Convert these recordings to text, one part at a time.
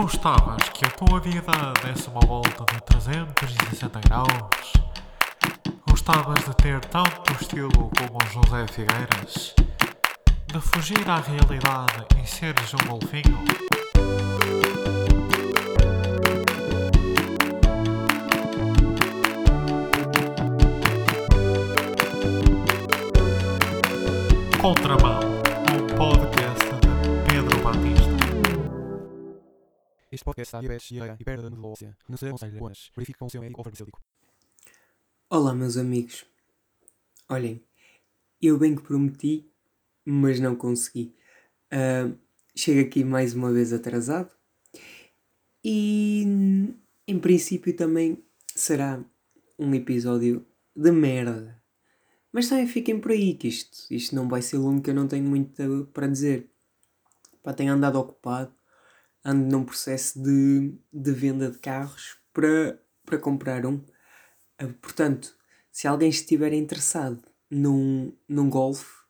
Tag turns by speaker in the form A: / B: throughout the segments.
A: Gostavas que a tua vida desse uma volta de 360 graus? Gostavas de ter tanto estilo como José Figueiras? De fugir à realidade e seres um golfinho? Contramão,
B: está diabetes, diarreia e perda de medula. Não se aconselha apenas. Verifique com o seu médico ou farmacêutico.
C: Olá, meus amigos. Olhem, eu bem que prometi, mas não consegui. Ah, chego aqui mais uma vez atrasado e, em princípio, também será um episódio de merda. Mas também fiquem por aí, que isto, isto não vai ser longo, que eu não tenho muito para dizer. Pá, tenho andado ocupado, ando num processo de, de venda de carros para, para comprar um. Uh, portanto, se alguém estiver interessado num, num Golf,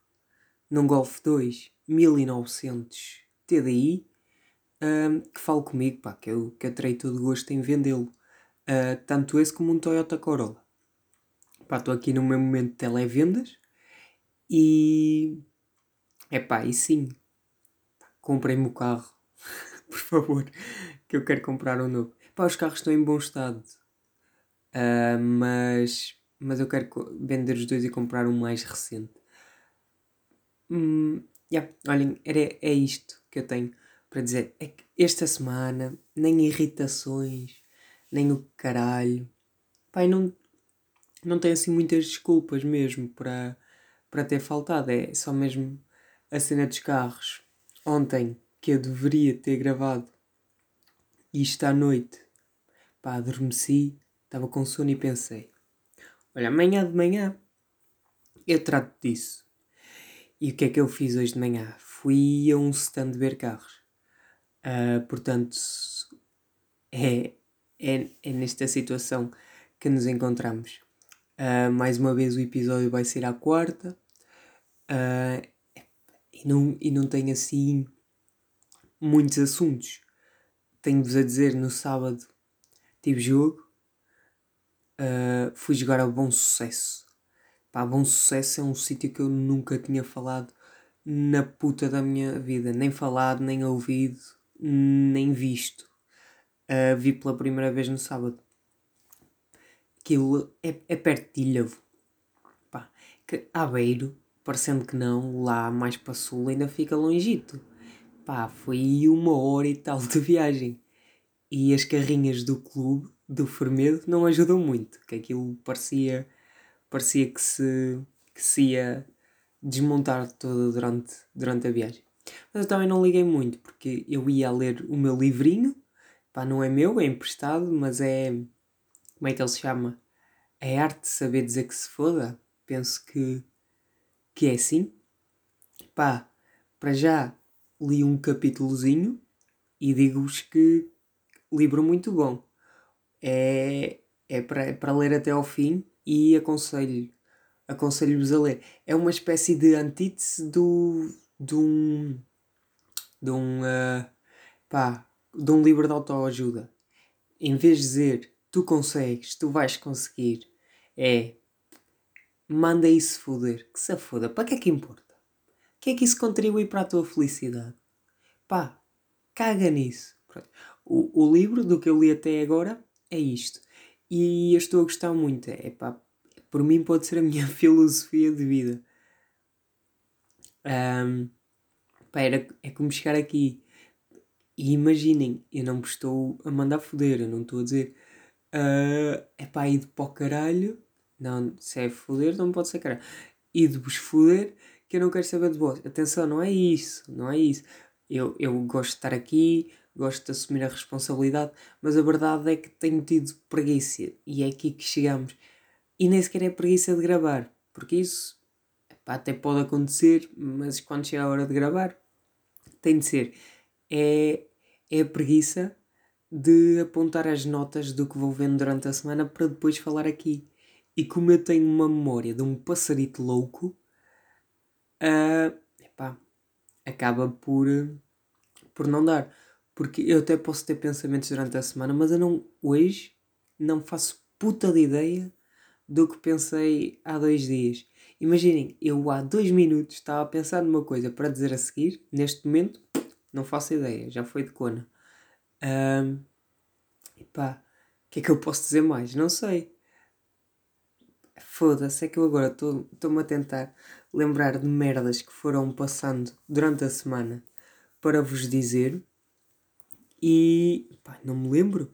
C: num Golf 2 1900 TDI, um, que fale comigo, pá, que eu, que eu terei todo gosto em vendê-lo. Uh, tanto esse como um Toyota Corolla. Estou aqui no meu momento de televendas e. É pá, e sim, comprei-me o carro, por favor, que eu quero comprar um novo. Pá, os carros estão em bom estado, Ah, mas, mas eu quero vender os dois e comprar um mais recente. Hum, yeah, olhem, era, é isto que eu tenho para dizer. É que esta semana, nem irritações, nem o caralho. Pai, não, não tenho assim muitas desculpas mesmo para, para ter faltado. É só mesmo a cena dos carros. Ontem, que eu deveria ter gravado isto à noite, pá, adormeci, estava com sono e pensei: olha, amanhã de manhã eu trato disso. E o que é que eu fiz hoje de manhã? Fui a um stand ver carros. Ah, portanto, é, é, é nesta situação que nos encontramos. Ah, mais uma vez o episódio vai ser à quarta. Ah, e, não, e não tem assim muitos assuntos. Tenho-vos a dizer, no sábado tive jogo. Ah, fui jogar ao Bom Sucesso. Pá, Bom Sucesso é um sítio que eu nunca tinha falado na puta da minha vida. Nem falado, nem ouvido, nem visto. Ah, vi pela primeira vez no sábado. Aquilo é, é perto de Ilhavo. Pá, que Aveiro, parecendo que não, lá mais para sul ainda fica longito. Pá, foi uma hora e tal de viagem. E as carrinhas do clube, do Fermedo, não ajudam muito. Que aquilo parecia, parecia que, se, que se ia desmontar todo durante, durante a viagem. Mas eu também não liguei muito, porque eu ia ler o meu livrinho. Pá, não é meu, é emprestado, mas é. Como é que ele se chama? É arte de saber dizer que se foda. Penso que, que é assim. Pá, para já li um capítulozinho e digo-vos que livro muito bom. É, é para é ler até ao fim e aconselho aconselho-vos a ler. É uma espécie de antítese do, de um de um ah, pá, de um livro de autoajuda. Em vez de dizer tu consegues, tu vais conseguir, é manda isso foder, que se foda, para que é que importa? Que é que isso contribui para a tua felicidade? Pá, caga nisso. O, o livro do que eu li até agora é isto. E eu estou a gostar muito. É pá, por mim pode ser a minha filosofia de vida. Ahm, pá, era, é como chegar aqui e imaginem, eu não me estou a mandar foder, eu não estou a dizer é pá, ir para o caralho. Não, se é foder, não pode ser caralho. E de vos foder, que eu não quero saber de vós. Atenção, não é isso, não é isso. Eu, eu gosto de estar aqui, gosto de assumir a responsabilidade, mas a verdade é que tenho tido preguiça e é aqui que chegamos. E nem sequer é preguiça de gravar, porque isso até pode acontecer, mas quando chega a hora de gravar, tem de ser. É, é a preguiça de apontar as notas do que vou vendo durante a semana para depois falar aqui. E como eu tenho uma memória de um passarito louco, ah, epá, acaba por, por não dar. Porque eu até posso ter pensamentos durante a semana, mas eu não, hoje, não faço puta de ideia do que pensei há dois dias. Imaginem, eu há dois minutos estava a pensar numa coisa para dizer a seguir, neste momento, não faço ideia, já foi de cona. Um, pá, o que é que eu posso dizer mais? Não sei. Foda-se, é que eu agora estou-me a tentar lembrar de merdas que foram passando durante a semana para vos dizer e pá, não me lembro.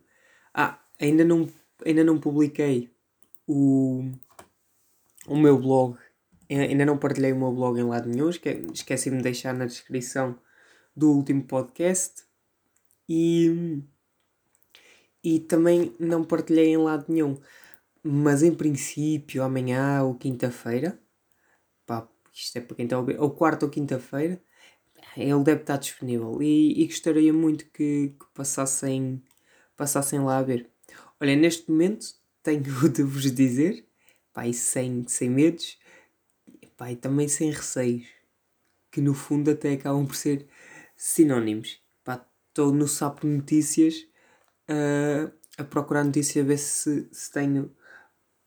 C: Ah, ainda não, ainda não publiquei o, o meu blog. Ainda não partilhei o meu blog em lado nenhum. Esqueci-me de deixar na descrição do último podcast. E, e também não partilhei em lado nenhum. Mas em princípio, amanhã ou quinta-feira, isto é para quem está a ouvir, ou quarta ou quinta-feira, ele deve estar disponível. E, e gostaria muito que, que, passassem, passassem lá a ver. Olha, neste momento tenho de vos dizer, e sem, sem medos, e também sem receios, que no fundo até acabam por ser sinónimos. Estou no Sapo Notícias uh, a procurar notícias a ver se, se tenho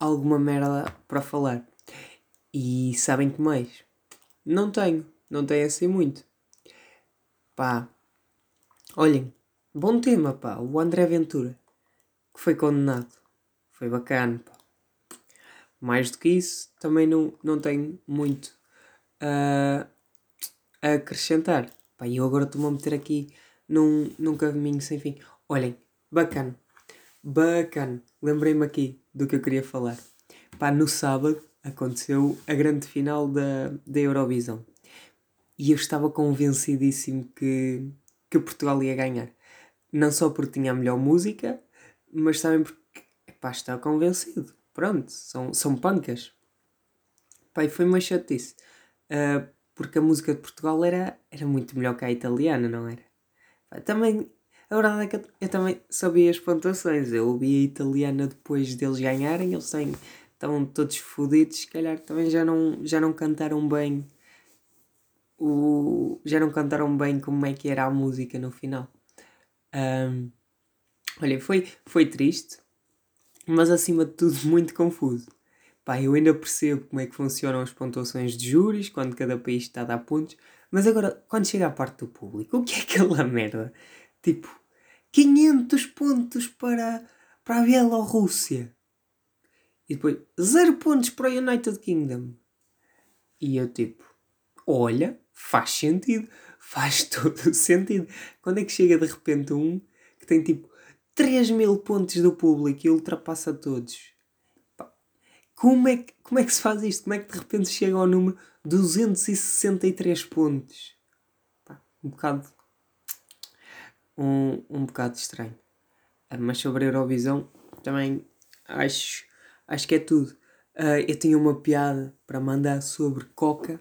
C: alguma merda para falar. E sabem que mais? Não tenho, não tenho assim muito. Pá, olhem, bom tema, pá, o André Ventura, que foi condenado. Foi bacana, pá. Mais do que isso, também não, não tenho muito uh, a acrescentar. Pá, eu agora estou-me a meter aqui num, num caminho sem fim. Olhem, bacana, bacana. Lembrei-me aqui do que eu queria falar. Pá, no sábado aconteceu a grande final da, da Eurovisão. E eu estava convencidíssimo que, que Portugal ia ganhar. Não só porque tinha a melhor música, mas também porque pá, estava convencido. Pronto, são, são pancas. Pá, e foi uma chatice. Uh, porque a música de Portugal era, era muito melhor que a italiana, não era? Também a verdade é que eu, eu, também sabia as pontuações. Eu ouvi a italiana depois deles ganharem, eles têm, estavam todos fodidos, se calhar também já não, já não cantaram bem o, já não cantaram bem como é que era a música no final. Um, olha, foi, foi triste, mas acima de tudo muito confuso. Pá, eu ainda percebo como é que funcionam as pontuações de júris, quando cada país está a dar pontos, mas agora, quando chega à parte do público, o que é aquela merda? Tipo, 500 pontos para, para a Bielorrússia. E depois, 0 pontos para o United Kingdom. E eu tipo, olha, faz sentido. Faz todo o sentido. Quando é que chega de repente um que tem tipo 3 mil pontos do público e ultrapassa todos? Como é, que, como é que se faz isto? Como é que de repente chega ao número 263 pontos? Um bocado um, um bocado estranho. Uh, mas sobre a Eurovisão também acho, acho que é tudo. Uh, eu tinha uma piada para mandar sobre Coca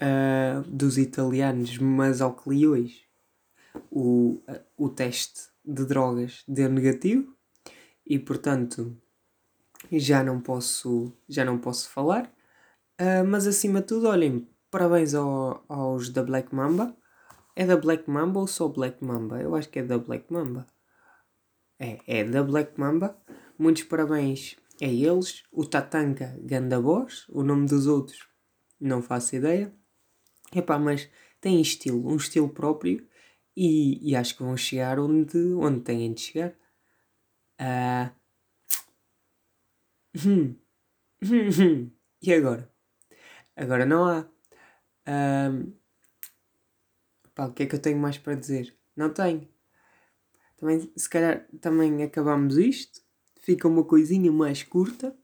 C: uh, dos italianos, mas ao que li hoje o, o teste de drogas deu negativo e portanto já não posso, já não posso falar. mas acima de tudo, olhem, parabéns ao, aos da Black Mamba é da Black Mamba ou só Black Mamba? Eu acho que é da Black Mamba. É, é da Black Mamba. Muitos parabéns a eles. O Tatanka Ganda Boss. O nome dos outros não faço ideia. Epá, mas tem estilo, um estilo próprio. E, e acho que vão chegar onde, onde têm de chegar. Uh... E agora? Agora não há. Uh... O que é que eu tenho mais para dizer? Não tenho. Também, se calhar, também acabamos isto. Fica uma coisinha mais curta.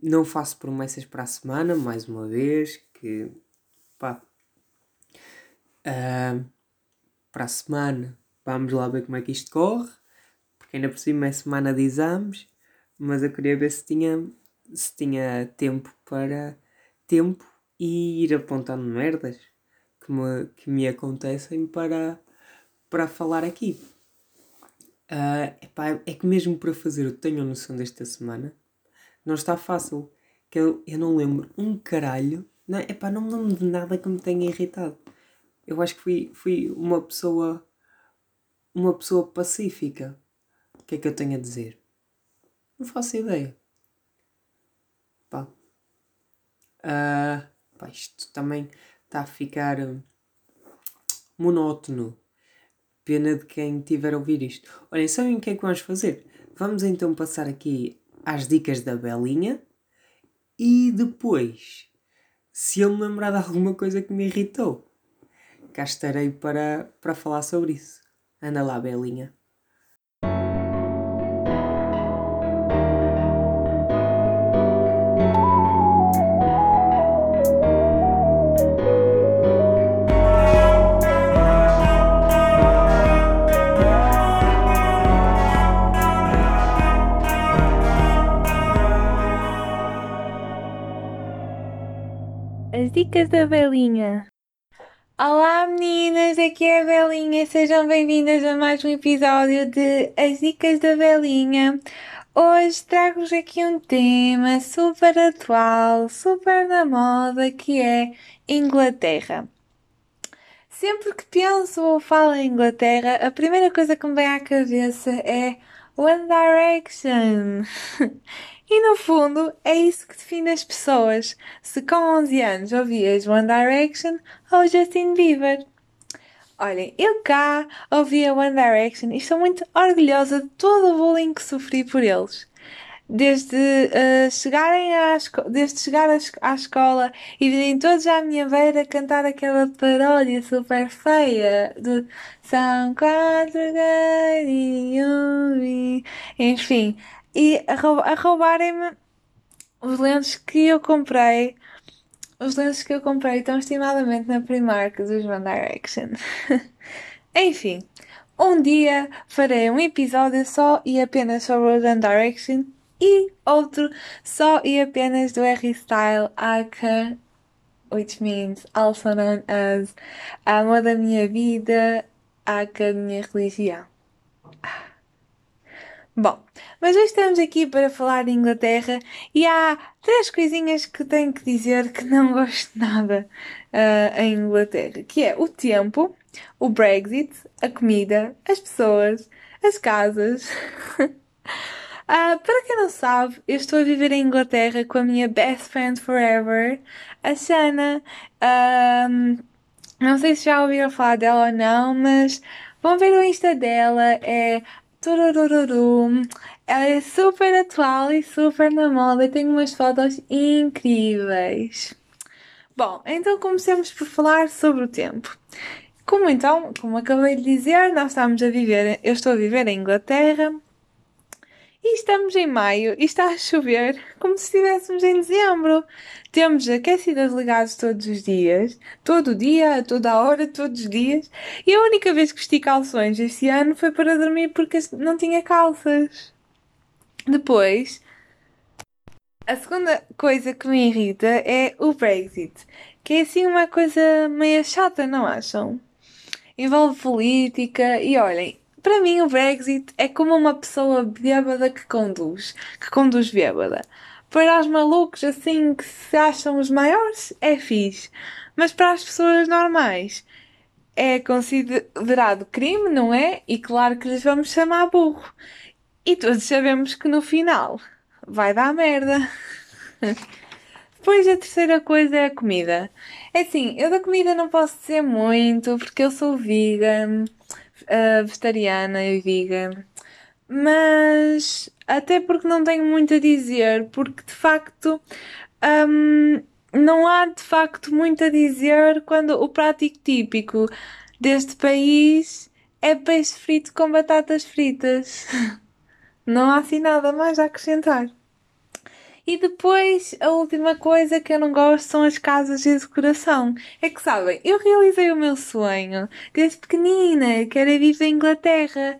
C: Não faço promessas para a semana, mais uma vez. Que, pá. Uh, para a semana, vamos lá ver como é que isto corre. Porque ainda por cima é semana de exames. Mas eu queria ver se tinha, se tinha tempo para tempo e ir apontando merdas que me, que me acontecem para, para falar aqui. Uh, epá, é que mesmo para fazer o Tenho Noção desta semana, não está fácil. Que eu, eu não lembro um caralho. Não, epá, não me lembro de nada que me tenha irritado. Eu acho que fui, fui uma pessoa uma pessoa pacífica. O que é que eu tenho a dizer? Não faço ideia. Pá. Ah, pá, isto também está a ficar monótono. Pena de quem tiver a ouvir isto. Olhem, sabem o que é que vamos fazer? Vamos então passar aqui às dicas da Belinha e depois, se eu me lembrar de alguma coisa que me irritou, cá estarei para, para falar sobre isso. Anda lá, Belinha.
D: As dicas da Belinha. Olá meninas, aqui é a Belinha, sejam bem-vindas a mais um episódio de As Dicas da Belinha. Hoje trago-vos aqui um tema super atual, super na moda, que é Inglaterra. Sempre que penso ou falo em Inglaterra, a primeira coisa que me vem à cabeça é One Direction. E no fundo é isso que define as pessoas. Se com 11 anos ouvias One Direction ou Justin Bieber. Olhem, eu cá ouvia One Direction e estou muito orgulhosa de todo o bullying que sofri por eles. Desde, uh, chegarem à desde chegar à escola e virem todos à minha beira cantar aquela paródia super feia de São quatro um Enfim, e a, rou a roubarem-me os lenços que eu comprei. Os lenços que eu comprei tão estimadamente na Primark dos One Direction. Enfim, um dia farei um episódio só e apenas sobre o One Direction e outro só e apenas do Harry Style, aka, which means also known as Amor da Minha Vida, aka Minha Religião. Bom, mas hoje estamos aqui para falar de Inglaterra e há três coisinhas que tenho que dizer que não gosto nada uh, em Inglaterra, que é o tempo, o Brexit, a comida, as pessoas, as casas. uh, para quem não sabe, eu estou a viver em Inglaterra com a minha best friend forever, a Shana. Um, não sei se já ouviram falar dela ou não, mas vão ver o Insta dela, é Turururum. Ela é super atual e super na moda e tem umas fotos incríveis. Bom, então comecemos por falar sobre o tempo. Como então, como acabei de dizer, nós estamos a viver, eu estou a viver em Inglaterra e estamos em maio e está a chover como se estivéssemos em dezembro. Temos aquecidas ligados todos os dias, todo o dia, a toda a hora, todos os dias. E a única vez que vesti calções este ano foi para dormir porque não tinha calças. Depois, a segunda coisa que me irrita é o Brexit, que é assim uma coisa meio chata, não acham? Envolve política e olhem, para mim, o Brexit é como uma pessoa bêbada que conduz, que conduz bêbada. Para os malucos assim que se acham os maiores, é fixe. Mas para as pessoas normais, é considerado crime, não é? E claro que lhes vamos chamar burro. E todos sabemos que no final vai dar merda. Depois a terceira coisa é a comida. É assim, eu da comida não posso dizer muito porque eu sou vegan uh, vegetariana e vegan, mas até porque não tenho muito a dizer, porque de facto um, não há de facto muito a dizer quando o prático típico deste país é peixe frito com batatas fritas. Não há assim nada mais a acrescentar. E depois, a última coisa que eu não gosto são as casas de decoração. É que sabem, eu realizei o meu sonho desde pequenina, que era viver em Inglaterra.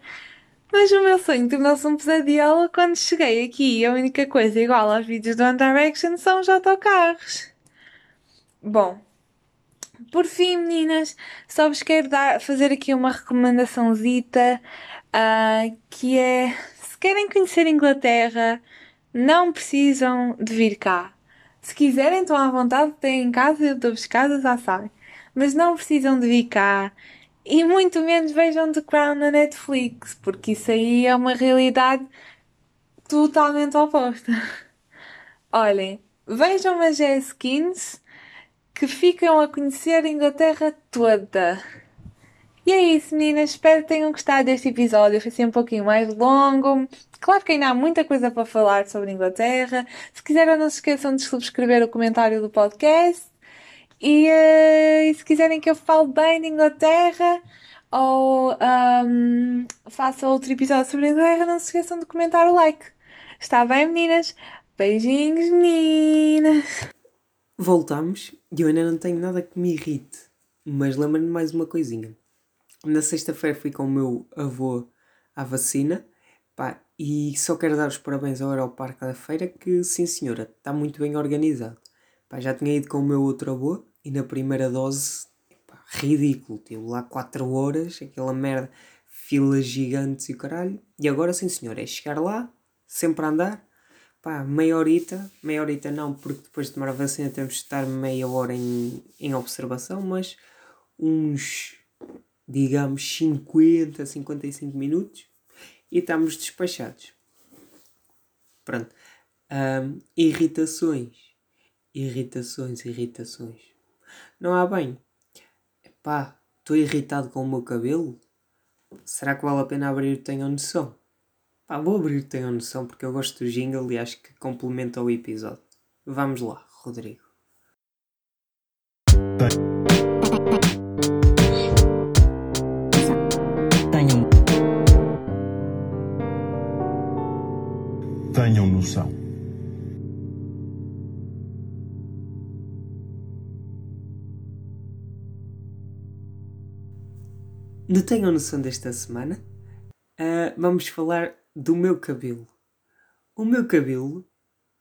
D: Mas o meu sonho tornou-se um pesadelo quando cheguei aqui. A única coisa igual aos vídeos do One Direction são os autocarros. Bom, por fim, meninas, só vos quero dar, fazer aqui uma recomendaçãozita, uh, que é, se querem conhecer Inglaterra, não precisam de vir cá. Se quiserem, estão à vontade, têm em casa, eu dou-vos casa, já sabem. Mas não precisam de vir cá E muito menos vejam The Crown na Netflix, porque isso aí é uma realidade totalmente oposta. Olhem, vejam a Jazz Skins que ficam a conhecer a Inglaterra toda. E é isso, meninas. Espero que tenham gostado deste episódio. Foi assim um pouquinho mais longo. Claro que ainda há muita coisa para falar sobre Inglaterra. Se quiserem, não se esqueçam de subscrever o comentário do podcast. E, uh, e se quiserem que eu fale bem de Inglaterra ou um, faça outro episódio sobre Inglaterra, não se esqueçam de comentar o like. Está bem, meninas? Beijinhos, meninas!
C: Voltamos e eu ainda não tenho nada que me irrite, mas lembro-me mais uma coisinha. Na sexta-feira fui com o meu avô à vacina pá, e só quero dar os parabéns ao Aeroparque da Feira que, sim senhora, está muito bem organizado. Pá, já tinha ido com o meu outro avô e na primeira dose, pá, ridículo, tive lá 4 horas, aquela merda, filas gigantes e o caralho. E agora, sim senhora, é chegar lá, sempre a andar, pá, meia horita, meia horita não, porque depois de tomar a vacina temos de estar meia hora em, em observação, mas uns, digamos, 50, 55 minutos e estamos despachados. Pronto. Um, irritações. Irritações, irritações. Não há bem. Pá, estou irritado com o meu cabelo? Será que vale a pena abrir o Tenham Noção? Pá, vou abrir o Tenham Noção porque eu gosto do jingle e acho que complementa o episódio. Vamos lá, Rodrigo.
E: Tenham
F: noção.
C: No Tenham Noção desta semana, ah, vamos falar do meu cabelo. O meu cabelo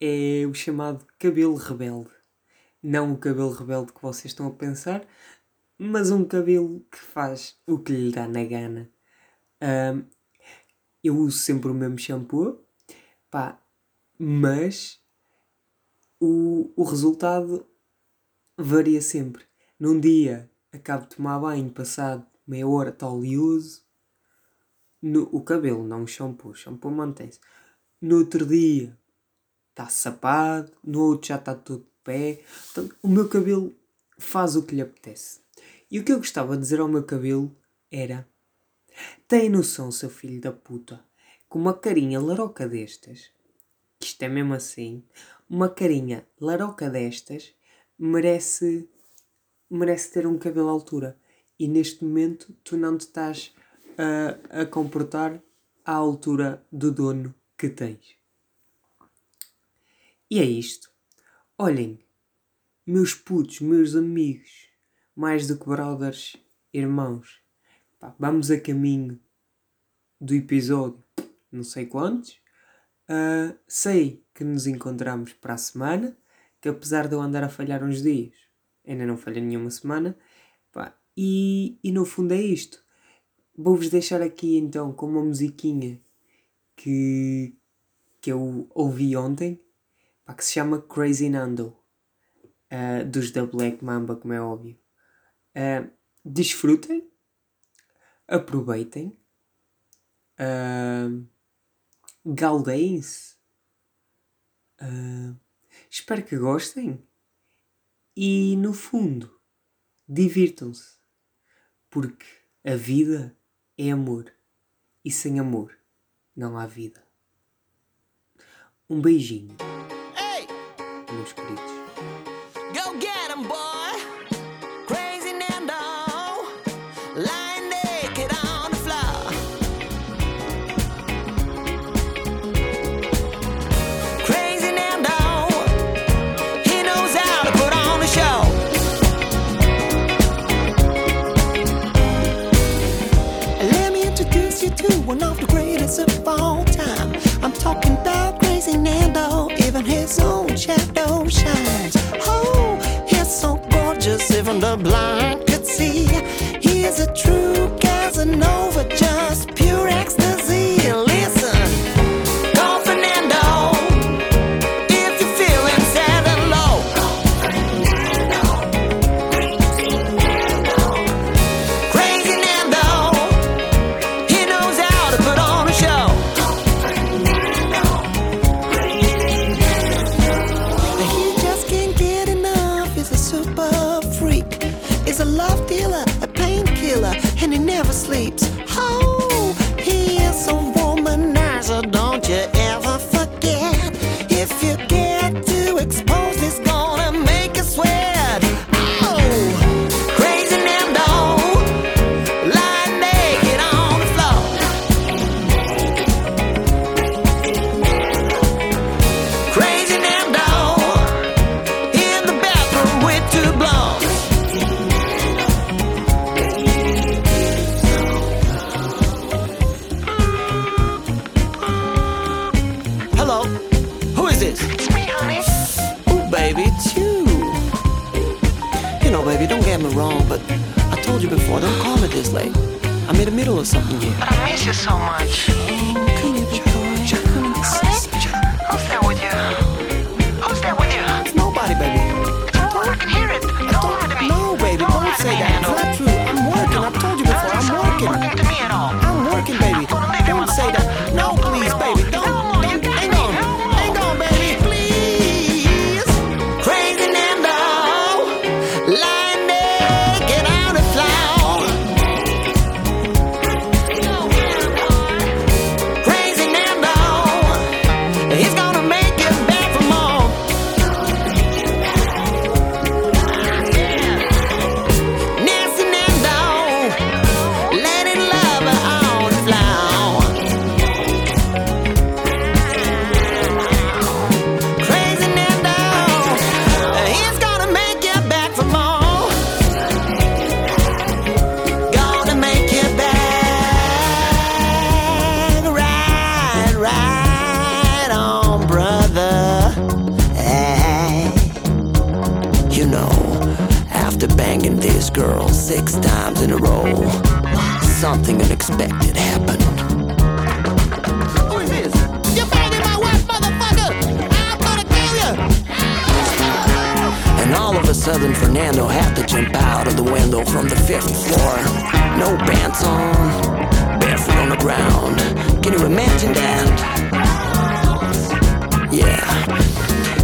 C: é o chamado cabelo rebelde. Não o cabelo rebelde que vocês estão a pensar, mas um cabelo que faz o que lhe dá na gana. Ah, eu uso sempre o mesmo shampoo, pá, mas o, o resultado varia sempre. Num dia acabo de tomar banho, passado meia hora está oleoso. No, o cabelo, não o shampoo. O shampoo mantém-se. No outro dia está sapado, no outro já está todo de pé. Portanto, o meu cabelo faz o que lhe apetece. E o que eu gostava de dizer ao meu cabelo era: tem noção, seu filho da puta, com uma carinha laroca destas, que isto é mesmo assim, uma carinha laroca destas merece, merece ter um cabelo à altura. E neste momento tu não te estás a, a comportar à altura do dono que tens. E é isto. Olhem, meus putos, meus amigos, mais do que brothers, irmãos, pá, vamos a caminho do episódio, não sei quantos. Ah, sei que nos encontramos para a semana, que apesar de eu andar a falhar uns dias, ainda não falha nenhuma semana, pá, e, e no fundo é isto. Vou-vos deixar aqui então com uma musiquinha que, que eu ouvi ontem, pá, que se chama Crazy Nando, ah, dos da Black Mamba, como é óbvio. Ah, desfrutem, aproveitem, uh, galdeiem-se. Ah, espero que gostem e, no fundo, divirtam-se, porque a vida é amor e sem amor não há vida. Um beijinho, meus queridos.
E: Go get 'em, boy. One of the greatest of all time. I'm talking about Crazy Nando. Even his own shadow shines. Oh, he's so gorgeous, even the blind could see. He is a true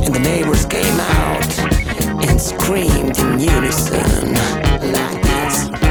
E: and the neighbors came out and screamed in unison like this.